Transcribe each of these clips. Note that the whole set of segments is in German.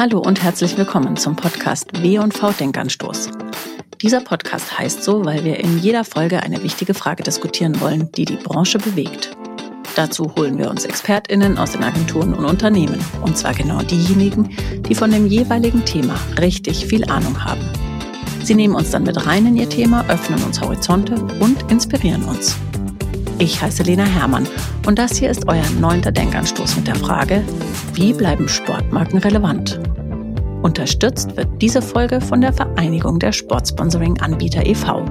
Hallo und herzlich willkommen zum Podcast W&V Denkanstoß. Dieser Podcast heißt so, weil wir in jeder Folge eine wichtige Frage diskutieren wollen, die die Branche bewegt. Dazu holen wir uns ExpertInnen aus den Agenturen und Unternehmen. Und zwar genau diejenigen, die von dem jeweiligen Thema richtig viel Ahnung haben. Sie nehmen uns dann mit rein in ihr Thema, öffnen uns Horizonte und inspirieren uns. Ich heiße Lena Hermann und das hier ist euer neunter Denkanstoß mit der Frage, wie bleiben Sportmarken relevant? Unterstützt wird diese Folge von der Vereinigung der Sportsponsoring-Anbieter e.V.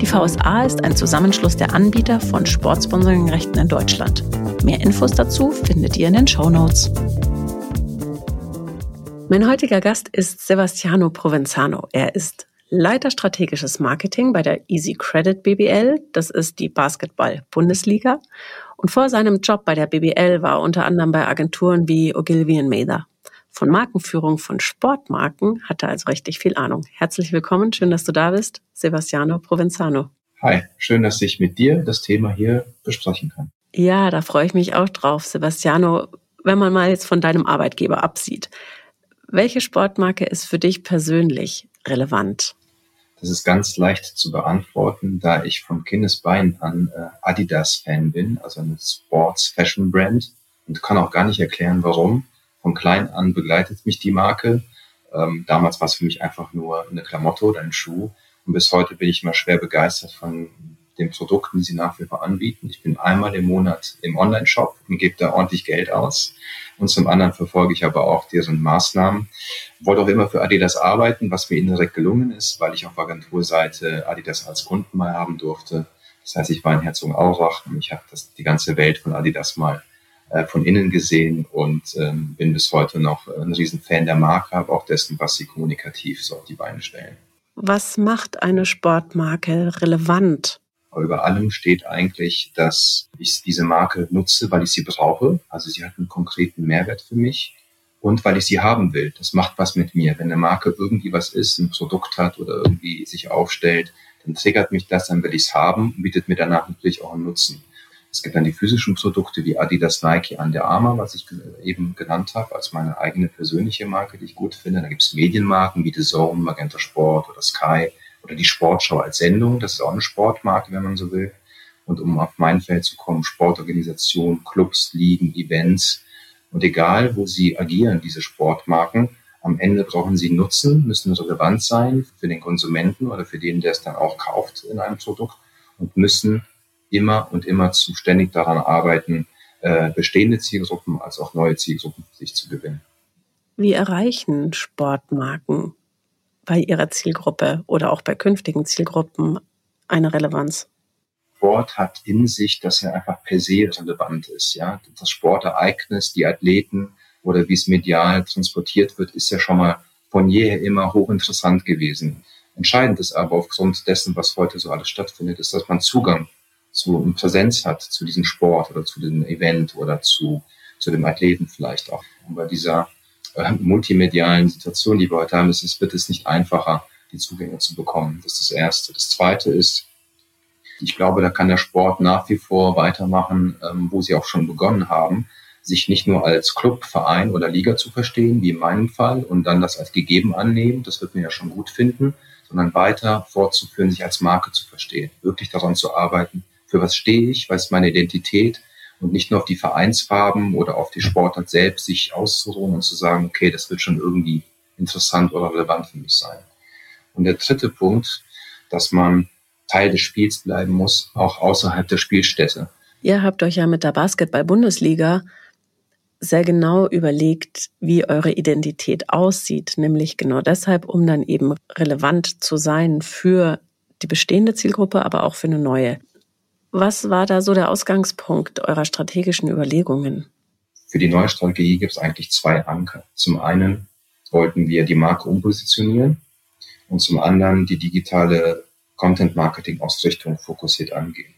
Die VSA ist ein Zusammenschluss der Anbieter von Sportsponsoring-Rechten in Deutschland. Mehr Infos dazu findet ihr in den Show Notes. Mein heutiger Gast ist Sebastiano Provenzano. Er ist Leiter strategisches Marketing bei der Easy Credit BBL. Das ist die Basketball-Bundesliga. Und vor seinem Job bei der BBL war er unter anderem bei Agenturen wie Ogilvy Mather. Von Markenführung von Sportmarken hat er also richtig viel Ahnung. Herzlich willkommen, schön, dass du da bist, Sebastiano Provenzano. Hi, schön, dass ich mit dir das Thema hier besprechen kann. Ja, da freue ich mich auch drauf, Sebastiano. Wenn man mal jetzt von deinem Arbeitgeber absieht, welche Sportmarke ist für dich persönlich relevant? Das ist ganz leicht zu beantworten, da ich von Kindesbeinen an äh, Adidas-Fan bin, also eine Sports-Fashion-Brand und kann auch gar nicht erklären, warum. Von klein an begleitet mich die Marke. Ähm, damals war es für mich einfach nur eine Klamotte oder ein Schuh. Und bis heute bin ich immer schwer begeistert von den Produkten, die sie nach wie vor anbieten. Ich bin einmal im Monat im Online-Shop und gebe da ordentlich Geld aus. Und zum anderen verfolge ich aber auch deren Maßnahmen. Wollte auch immer für Adidas arbeiten, was mir indirekt gelungen ist, weil ich auf Agenturseite Adidas als Kunden mal haben durfte. Das heißt, ich war in Herzogenaurach und ich habe das, die ganze Welt von Adidas mal äh, von innen gesehen und ähm, bin bis heute noch ein Riesenfan der Marke, aber auch dessen, was sie kommunikativ so auf die Beine stellen. Was macht eine Sportmarke relevant? Über allem steht eigentlich, dass ich diese Marke nutze, weil ich sie brauche. Also sie hat einen konkreten Mehrwert für mich und weil ich sie haben will. Das macht was mit mir. Wenn eine Marke irgendwie was ist, ein Produkt hat oder irgendwie sich aufstellt, dann triggert mich das, dann will ich es haben und bietet mir danach natürlich auch einen Nutzen. Es gibt dann die physischen Produkte wie Adidas, Nike, Under Armour, was ich eben genannt habe, als meine eigene persönliche Marke, die ich gut finde. Da gibt es Medienmarken wie The Zone, Magenta Sport oder Sky oder die Sportschau als Sendung. Das ist auch eine Sportmarke, wenn man so will. Und um auf mein Feld zu kommen, Sportorganisationen, Clubs, Ligen, Events. Und egal, wo sie agieren, diese Sportmarken, am Ende brauchen sie Nutzen, müssen relevant sein für den Konsumenten oder für den, der es dann auch kauft in einem Produkt und müssen immer und immer zuständig daran arbeiten, äh, bestehende Zielgruppen als auch neue Zielgruppen für sich zu gewinnen. Wie erreichen Sportmarken bei ihrer Zielgruppe oder auch bei künftigen Zielgruppen eine Relevanz? Sport hat in sich, dass er einfach per se relevant ist. Ja, das Sportereignis, die Athleten oder wie es medial transportiert wird, ist ja schon mal von jeher immer hochinteressant gewesen. Entscheidend ist aber aufgrund dessen, was heute so alles stattfindet, ist, dass man Zugang zu einer Präsenz hat zu diesem Sport oder zu diesem Event oder zu, zu dem Athleten vielleicht auch. Und bei dieser äh, multimedialen Situation, die wir heute haben, ist es, wird es nicht einfacher, die Zugänge zu bekommen. Das ist das Erste. Das Zweite ist, ich glaube, da kann der Sport nach wie vor weitermachen, ähm, wo sie auch schon begonnen haben, sich nicht nur als Club, Verein oder Liga zu verstehen, wie in meinem Fall, und dann das als gegeben annehmen, das wird mir ja schon gut finden, sondern weiter fortzuführen, sich als Marke zu verstehen, wirklich daran zu arbeiten, für was stehe ich, was ist meine Identität, und nicht nur auf die Vereinsfarben oder auf die Sportart selbst sich auszuruhen und zu sagen, okay, das wird schon irgendwie interessant oder relevant für mich sein. Und der dritte Punkt, dass man Teil des Spiels bleiben muss, auch außerhalb der Spielstätte. Ihr habt euch ja mit der Basketball-Bundesliga sehr genau überlegt, wie eure Identität aussieht, nämlich genau deshalb, um dann eben relevant zu sein für die bestehende Zielgruppe, aber auch für eine neue. Was war da so der Ausgangspunkt eurer strategischen Überlegungen? Für die neue Strategie gibt es eigentlich zwei Anker. Zum einen wollten wir die Marke umpositionieren und zum anderen die digitale Content-Marketing-Ausrichtung fokussiert angehen.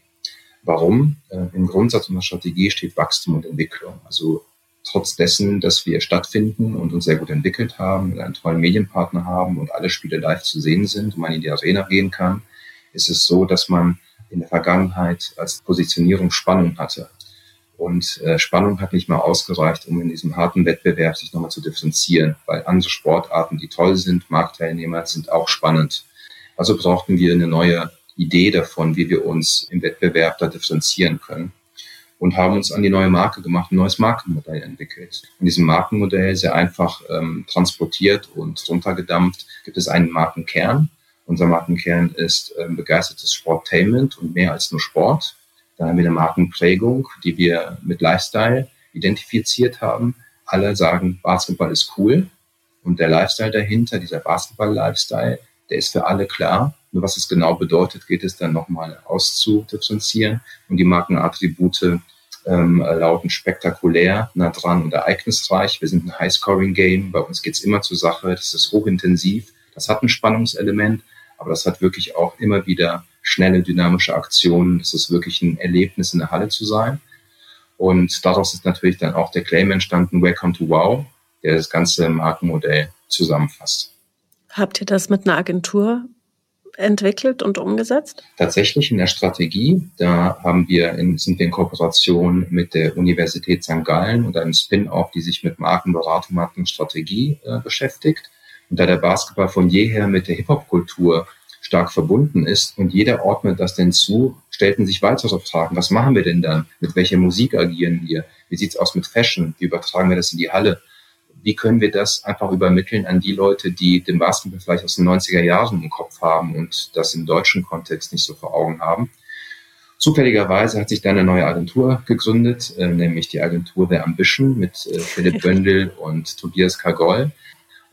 Warum? Äh, Im Grundsatz unserer Strategie steht Wachstum und Entwicklung. Also trotz dessen, dass wir stattfinden und uns sehr gut entwickelt haben, einen tollen Medienpartner haben und alle Spiele live zu sehen sind und man in die Arena gehen kann, ist es so, dass man in der Vergangenheit als Positionierung Spannung hatte. Und äh, Spannung hat nicht mal ausgereicht, um in diesem harten Wettbewerb sich nochmal zu differenzieren, weil andere Sportarten, die toll sind, Marktteilnehmer, sind auch spannend. Also brauchten wir eine neue Idee davon, wie wir uns im Wettbewerb da differenzieren können und haben uns an die neue Marke gemacht, ein neues Markenmodell entwickelt. In diesem Markenmodell sehr einfach ähm, transportiert und runtergedampft gibt es einen Markenkern. Unser Markenkern ist ähm, begeistertes Sportainment und mehr als nur Sport. Dann haben wir eine Markenprägung, die wir mit Lifestyle identifiziert haben. Alle sagen, Basketball ist cool. Und der Lifestyle dahinter, dieser Basketball-Lifestyle, der ist für alle klar. Nur was es genau bedeutet, geht es dann nochmal auszudifferenzieren. Und die Markenattribute ähm, lauten spektakulär, nah dran und ereignisreich. Wir sind ein High-Scoring-Game. Bei uns geht's immer zur Sache. Das ist hochintensiv. Das hat ein Spannungselement, aber das hat wirklich auch immer wieder schnelle, dynamische Aktionen. Das ist wirklich ein Erlebnis, in der Halle zu sein. Und daraus ist natürlich dann auch der Claim entstanden, Welcome to Wow, der das ganze Markenmodell zusammenfasst. Habt ihr das mit einer Agentur entwickelt und umgesetzt? Tatsächlich in der Strategie, da haben wir in, sind wir in Kooperation mit der Universität St. Gallen und einem Spin-off, die sich mit Markenberatung, Markenstrategie äh, beschäftigt. Und da der Basketball von jeher mit der Hip-Hop-Kultur stark verbunden ist und jeder ordnet das denn zu, stellten sich weitere Fragen. Was machen wir denn dann? Mit welcher Musik agieren wir? Wie sieht's aus mit Fashion? Wie übertragen wir das in die Halle? Wie können wir das einfach übermitteln an die Leute, die den Basketball vielleicht aus den 90er Jahren im Kopf haben und das im deutschen Kontext nicht so vor Augen haben? Zufälligerweise hat sich da eine neue Agentur gegründet, äh, nämlich die Agentur The Ambition mit äh, Philipp Bündel und Tobias Kagol.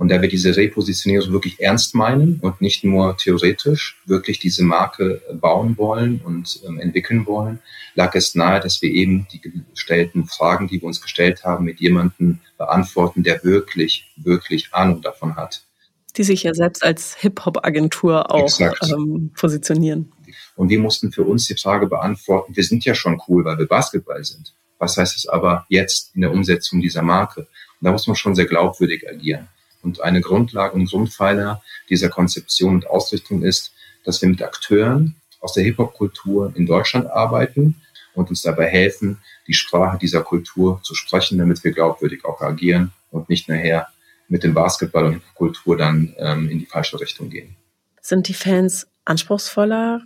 Und da wir diese Repositionierung wirklich ernst meinen und nicht nur theoretisch wirklich diese Marke bauen wollen und ähm, entwickeln wollen, lag es nahe, dass wir eben die gestellten Fragen, die wir uns gestellt haben, mit jemandem beantworten, der wirklich, wirklich Ahnung davon hat. Die sich ja selbst als Hip-Hop-Agentur auch ähm, positionieren. Und wir mussten für uns die Frage beantworten, wir sind ja schon cool, weil wir Basketball sind. Was heißt es aber jetzt in der Umsetzung dieser Marke? Und da muss man schon sehr glaubwürdig agieren. Und eine Grundlage und Grundpfeiler dieser Konzeption und Ausrichtung ist, dass wir mit Akteuren aus der Hip-Hop-Kultur in Deutschland arbeiten und uns dabei helfen, die Sprache dieser Kultur zu sprechen, damit wir glaubwürdig auch agieren und nicht nachher mit dem Basketball und Kultur dann ähm, in die falsche Richtung gehen. Sind die Fans anspruchsvoller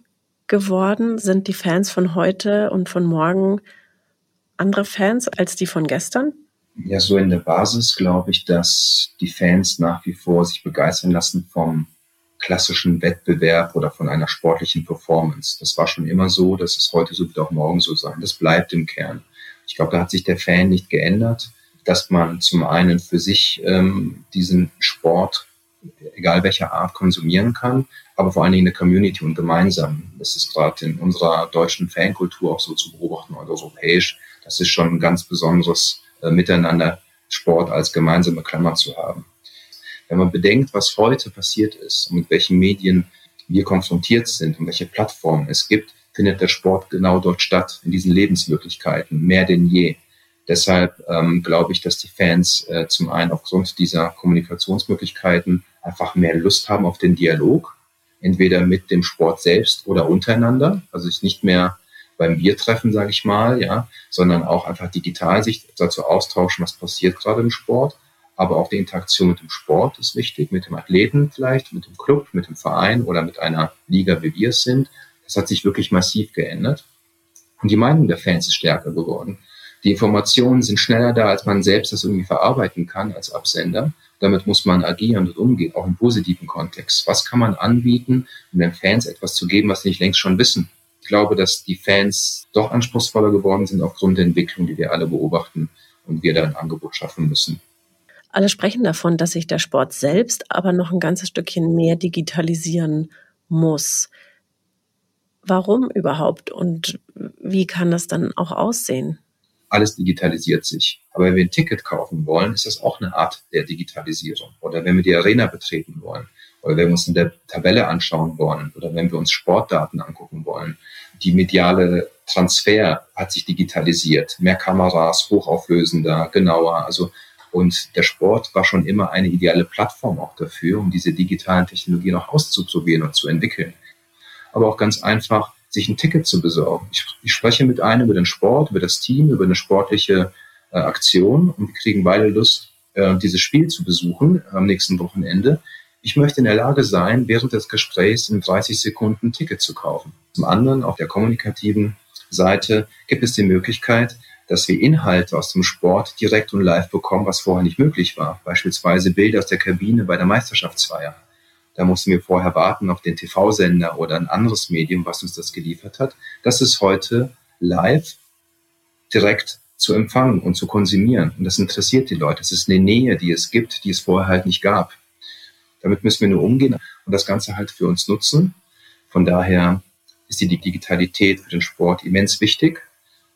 geworden? Sind die Fans von heute und von morgen andere Fans als die von gestern? Ja, so in der Basis glaube ich, dass die Fans nach wie vor sich begeistern lassen vom klassischen Wettbewerb oder von einer sportlichen Performance. Das war schon immer so, das ist heute so, wird auch morgen so sein. Das bleibt im Kern. Ich glaube, da hat sich der Fan nicht geändert, dass man zum einen für sich ähm, diesen Sport, egal welcher Art, konsumieren kann, aber vor allen Dingen eine Community und gemeinsam. Das ist gerade in unserer deutschen Fankultur auch so zu beobachten oder europäisch. Das ist schon ein ganz besonderes äh, miteinander Sport als gemeinsame Klammer zu haben. Wenn man bedenkt, was heute passiert ist und mit welchen Medien wir konfrontiert sind und welche Plattformen es gibt, findet der Sport genau dort statt, in diesen Lebensmöglichkeiten, mehr denn je. Deshalb ähm, glaube ich, dass die Fans äh, zum einen aufgrund dieser Kommunikationsmöglichkeiten einfach mehr Lust haben auf den Dialog, entweder mit dem Sport selbst oder untereinander, also sich nicht mehr beim Biertreffen, sage ich mal, ja, sondern auch einfach digital sich dazu austauschen, was passiert gerade im Sport. Aber auch die Interaktion mit dem Sport ist wichtig, mit dem Athleten vielleicht, mit dem Club, mit dem Verein oder mit einer Liga, wie wir es sind. Das hat sich wirklich massiv geändert. Und die Meinung der Fans ist stärker geworden. Die Informationen sind schneller da, als man selbst das irgendwie verarbeiten kann als Absender. Damit muss man agieren und umgehen, auch im positiven Kontext. Was kann man anbieten, um den Fans etwas zu geben, was sie nicht längst schon wissen? Ich glaube, dass die Fans doch anspruchsvoller geworden sind aufgrund der Entwicklung, die wir alle beobachten und wir da ein Angebot schaffen müssen. Alle sprechen davon, dass sich der Sport selbst aber noch ein ganzes Stückchen mehr digitalisieren muss. Warum überhaupt und wie kann das dann auch aussehen? Alles digitalisiert sich. Aber wenn wir ein Ticket kaufen wollen, ist das auch eine Art der Digitalisierung. Oder wenn wir die Arena betreten wollen, oder wenn wir uns in der Tabelle anschauen wollen, oder wenn wir uns Sportdaten angucken wollen, die mediale Transfer hat sich digitalisiert. Mehr Kameras, hochauflösender, genauer. Also, und der Sport war schon immer eine ideale Plattform auch dafür, um diese digitalen Technologien auch auszuprobieren und zu entwickeln. Aber auch ganz einfach, sich ein Ticket zu besorgen. Ich, ich spreche mit einem über den Sport, über das Team, über eine sportliche äh, Aktion und wir kriegen beide Lust, äh, dieses Spiel zu besuchen am nächsten Wochenende. Ich möchte in der Lage sein, während des Gesprächs in 30 Sekunden ein Ticket zu kaufen. Zum anderen, auf der kommunikativen Seite, gibt es die Möglichkeit, dass wir Inhalte aus dem Sport direkt und live bekommen, was vorher nicht möglich war. Beispielsweise Bilder aus der Kabine bei der Meisterschaftsfeier. Da mussten wir vorher warten auf den TV-Sender oder ein anderes Medium, was uns das geliefert hat. Das ist heute live direkt zu empfangen und zu konsumieren. Und das interessiert die Leute. Es ist eine Nähe, die es gibt, die es vorher halt nicht gab. Damit müssen wir nur umgehen und das Ganze halt für uns nutzen. Von daher ist die Digitalität für den Sport immens wichtig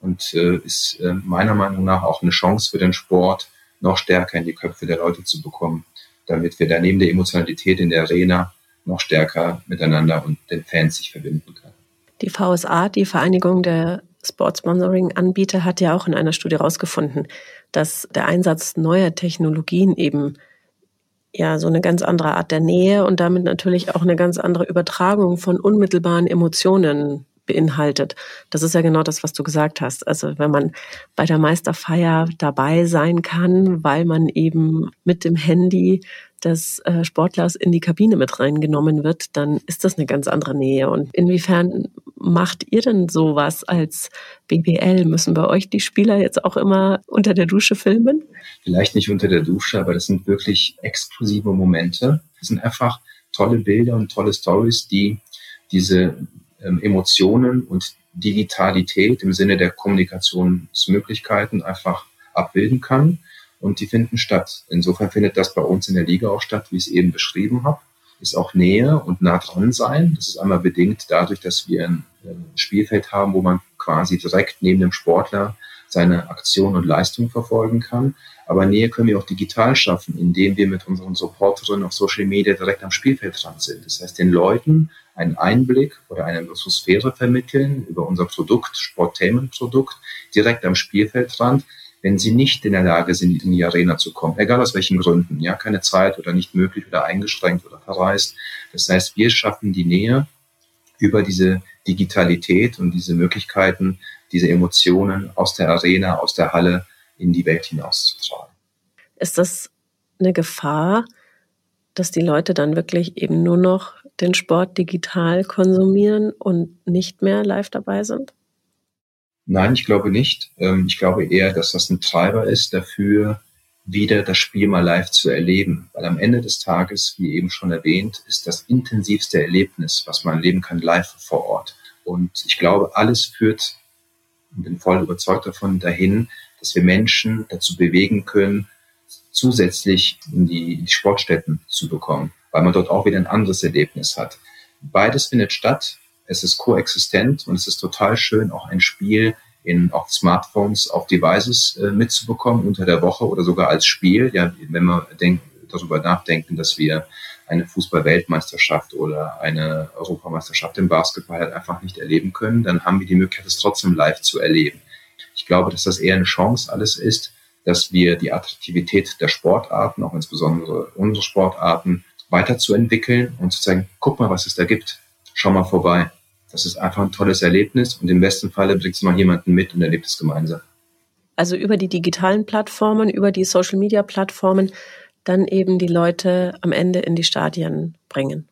und äh, ist äh, meiner Meinung nach auch eine Chance für den Sport, noch stärker in die Köpfe der Leute zu bekommen, damit wir da neben der Emotionalität in der Arena noch stärker miteinander und den Fans sich verbinden können. Die VSA, die Vereinigung der Sportsponsoring-Anbieter, hat ja auch in einer Studie herausgefunden, dass der Einsatz neuer Technologien eben ja so eine ganz andere Art der Nähe und damit natürlich auch eine ganz andere Übertragung von unmittelbaren Emotionen beinhaltet. Das ist ja genau das, was du gesagt hast. Also wenn man bei der Meisterfeier dabei sein kann, weil man eben mit dem Handy des äh, Sportlers in die Kabine mit reingenommen wird, dann ist das eine ganz andere Nähe. Und inwiefern macht ihr denn sowas als BBL? Müssen bei euch die Spieler jetzt auch immer unter der Dusche filmen? Vielleicht nicht unter der Dusche, aber das sind wirklich exklusive Momente. Das sind einfach tolle Bilder und tolle Stories, die diese ähm, Emotionen und Digitalität im Sinne der Kommunikationsmöglichkeiten einfach abbilden kann. Und die finden statt. Insofern findet das bei uns in der Liga auch statt, wie ich es eben beschrieben habe. Ist auch Nähe und nah dran sein. Das ist einmal bedingt dadurch, dass wir ein, Spielfeld haben, wo man quasi direkt neben dem Sportler seine Aktion und Leistung verfolgen kann. Aber Nähe können wir auch digital schaffen, indem wir mit unseren Supporterinnen auf Social Media direkt am Spielfeld dran sind. Das heißt, den Leuten einen Einblick oder eine Atmosphäre vermitteln über unser Produkt, Sportainment-Produkt, direkt am Spielfeldrand, wenn sie nicht in der Lage sind, in die Arena zu kommen, egal aus welchen Gründen, ja, keine Zeit oder nicht möglich oder eingeschränkt oder verreist. Das heißt, wir schaffen die Nähe über diese Digitalität und diese Möglichkeiten, diese Emotionen aus der Arena, aus der Halle in die Welt hinauszutragen. Ist das eine Gefahr, dass die Leute dann wirklich eben nur noch den Sport digital konsumieren und nicht mehr live dabei sind? Nein, ich glaube nicht. Ähm, ich glaube eher, dass das ein Treiber ist dafür, wieder das Spiel mal live zu erleben. Weil am Ende des Tages, wie eben schon erwähnt, ist das intensivste Erlebnis, was man erleben kann, live vor Ort. Und ich glaube, alles führt, und bin voll überzeugt davon, dahin, dass wir Menschen dazu bewegen können, zusätzlich in die Sportstätten zu bekommen, weil man dort auch wieder ein anderes Erlebnis hat. Beides findet statt. Es ist koexistent und es ist total schön, auch ein Spiel in auf Smartphones, auf Devices äh, mitzubekommen unter der Woche oder sogar als Spiel. Ja, wenn wir denk, darüber nachdenken, dass wir eine Fußball-Weltmeisterschaft oder eine Europameisterschaft im Basketball halt einfach nicht erleben können, dann haben wir die Möglichkeit, es trotzdem live zu erleben. Ich glaube, dass das eher eine Chance alles ist, dass wir die Attraktivität der Sportarten, auch insbesondere unsere Sportarten, weiterzuentwickeln und zu zeigen, guck mal, was es da gibt. Schau mal vorbei. Das ist einfach ein tolles Erlebnis und im besten Falle bringt es noch jemanden mit und erlebt es gemeinsam. Also über die digitalen Plattformen, über die Social-Media-Plattformen dann eben die Leute am Ende in die Stadien bringen.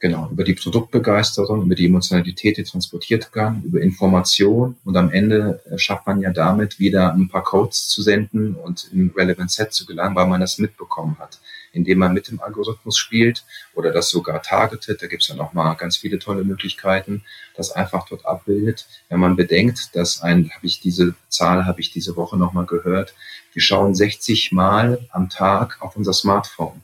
Genau, über die Produktbegeisterung, über die Emotionalität, die transportiert kann, über Information und am Ende schafft man ja damit wieder ein paar Codes zu senden und in Relevant Set zu gelangen, weil man das mitbekommen hat indem man mit dem Algorithmus spielt oder das sogar targetet. Da gibt es ja nochmal ganz viele tolle Möglichkeiten, das einfach dort abbildet. Wenn man bedenkt, dass ein, habe ich diese Zahl, habe ich diese Woche nochmal gehört, wir schauen 60 Mal am Tag auf unser Smartphone.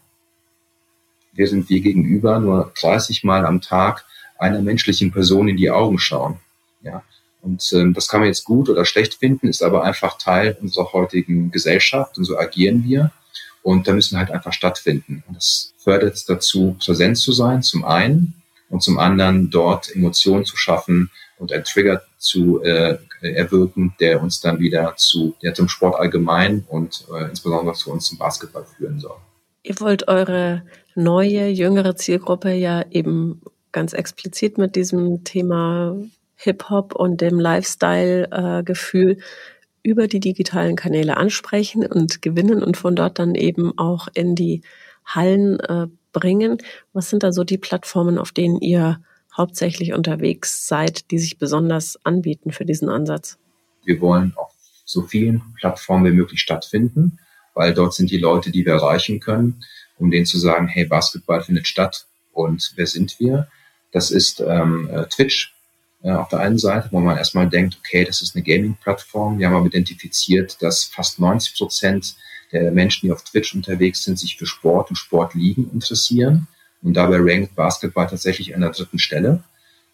Während wir gegenüber nur 30 Mal am Tag einer menschlichen Person in die Augen schauen. Ja, und ähm, das kann man jetzt gut oder schlecht finden, ist aber einfach Teil unserer heutigen Gesellschaft und so agieren wir. Und da müssen halt einfach stattfinden. Und das fördert es dazu, präsent zu sein, zum einen, und zum anderen dort Emotionen zu schaffen und ein Trigger zu äh, erwirken, der uns dann wieder zu ja, zum Sport allgemein und äh, insbesondere zu uns zum Basketball führen soll. Ihr wollt eure neue, jüngere Zielgruppe ja eben ganz explizit mit diesem Thema Hip-Hop und dem Lifestyle-Gefühl äh, über die digitalen Kanäle ansprechen und gewinnen und von dort dann eben auch in die Hallen äh, bringen. Was sind da so die Plattformen, auf denen ihr hauptsächlich unterwegs seid, die sich besonders anbieten für diesen Ansatz? Wir wollen auf so vielen Plattformen wie möglich stattfinden, weil dort sind die Leute, die wir erreichen können, um denen zu sagen, hey, Basketball findet statt und wer sind wir? Das ist ähm, äh, Twitch äh, auf der einen Seite, wo man erstmal denkt, okay, das ist eine Gaming-Plattform. Wir haben aber identifiziert, dass fast 90 Prozent der Menschen, die auf Twitch unterwegs sind, sich für Sport und Sportligen interessieren. Und dabei rankt Basketball tatsächlich an der dritten Stelle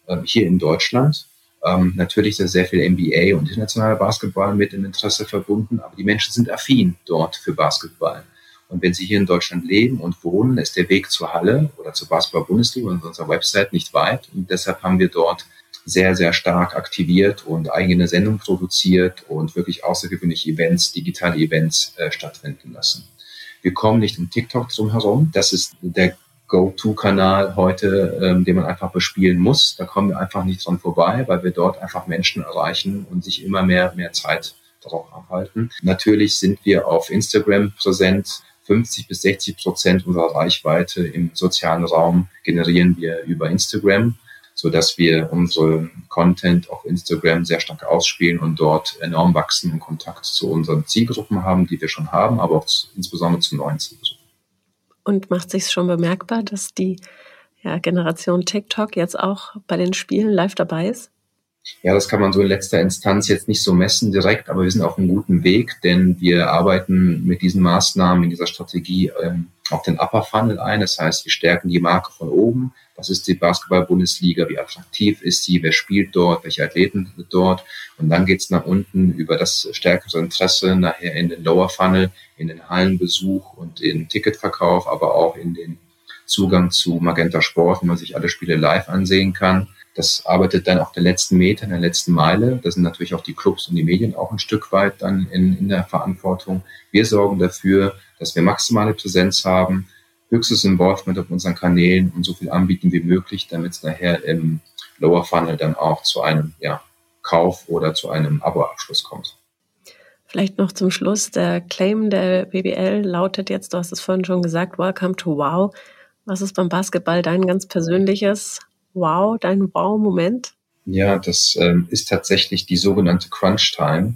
äh, hier in Deutschland. Ähm, natürlich ist sehr viel NBA und internationaler Basketball mit im Interesse verbunden, aber die Menschen sind affin dort für Basketball. Und wenn sie hier in Deutschland leben und wohnen, ist der Weg zur Halle oder zur Basketball-Bundesliga und unserer Website nicht weit. Und deshalb haben wir dort sehr, sehr stark aktiviert und eigene Sendungen produziert und wirklich außergewöhnliche Events, digitale Events äh, stattfinden lassen. Wir kommen nicht um TikTok drum herum. Das ist der Go-To-Kanal heute, ähm, den man einfach bespielen muss. Da kommen wir einfach nicht dran vorbei, weil wir dort einfach Menschen erreichen und sich immer mehr, mehr Zeit darauf abhalten. Natürlich sind wir auf Instagram präsent. 50 bis 60 Prozent unserer Reichweite im sozialen Raum generieren wir über Instagram so dass wir unseren Content auf Instagram sehr stark ausspielen und dort enorm wachsen und Kontakt zu unseren Zielgruppen haben, die wir schon haben, aber auch zu, insbesondere zu neuen Zielgruppen. Und macht sich schon bemerkbar, dass die ja, Generation TikTok jetzt auch bei den Spielen live dabei ist? Ja, das kann man so in letzter Instanz jetzt nicht so messen direkt, aber wir sind auf einem guten Weg, denn wir arbeiten mit diesen Maßnahmen, in dieser Strategie ähm, auf den Upper Funnel ein. Das heißt, wir stärken die Marke von oben. Was ist die Basketball-Bundesliga? Wie attraktiv ist sie? Wer spielt dort? Welche Athleten sind dort? Und dann geht's nach unten über das stärkere Interesse nachher in den Lower Funnel, in den Hallenbesuch und den Ticketverkauf, aber auch in den Zugang zu Magenta Sport, wo man sich alle Spiele live ansehen kann. Das arbeitet dann auf der letzten Meter, in der letzten Meile. Da sind natürlich auch die Clubs und die Medien auch ein Stück weit dann in, in der Verantwortung. Wir sorgen dafür, dass wir maximale Präsenz haben, höchstes Involvement auf unseren Kanälen und so viel anbieten wie möglich, damit es nachher im Lower Funnel dann auch zu einem ja, Kauf oder zu einem Abo-Abschluss kommt. Vielleicht noch zum Schluss, der Claim der BBL lautet jetzt, du hast es vorhin schon gesagt, Welcome to Wow. Was ist beim Basketball dein ganz persönliches Wow, dein Wow-Moment? Ja, das ähm, ist tatsächlich die sogenannte Crunch Time.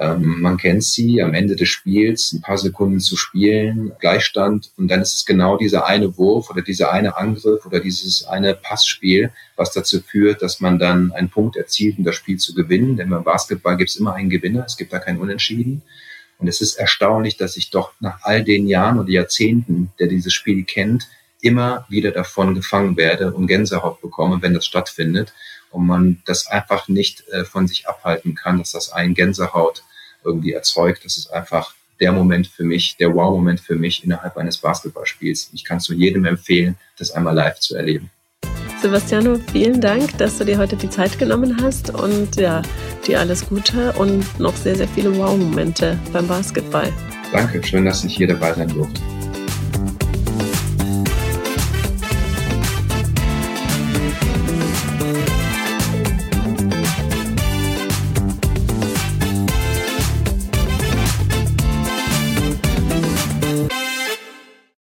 Ähm, man kennt sie am Ende des Spiels, ein paar Sekunden zu spielen, Gleichstand und dann ist es genau dieser eine Wurf oder dieser eine Angriff oder dieses eine Passspiel, was dazu führt, dass man dann einen Punkt erzielt, um das Spiel zu gewinnen. Denn beim Basketball gibt es immer einen Gewinner, es gibt da keinen Unentschieden. Und es ist erstaunlich, dass ich doch nach all den Jahren oder Jahrzehnten, der dieses Spiel kennt, immer wieder davon gefangen werde und Gänsehaut bekomme, wenn das stattfindet und man das einfach nicht äh, von sich abhalten kann, dass das einen Gänsehaut irgendwie erzeugt. Das ist einfach der Moment für mich, der Wow-Moment für mich innerhalb eines Basketballspiels. Ich kann es nur jedem empfehlen, das einmal live zu erleben. Sebastiano, vielen Dank, dass du dir heute die Zeit genommen hast und ja, dir alles Gute und noch sehr, sehr viele Wow-Momente beim Basketball. Danke, schön, dass ich hier dabei sein durfte.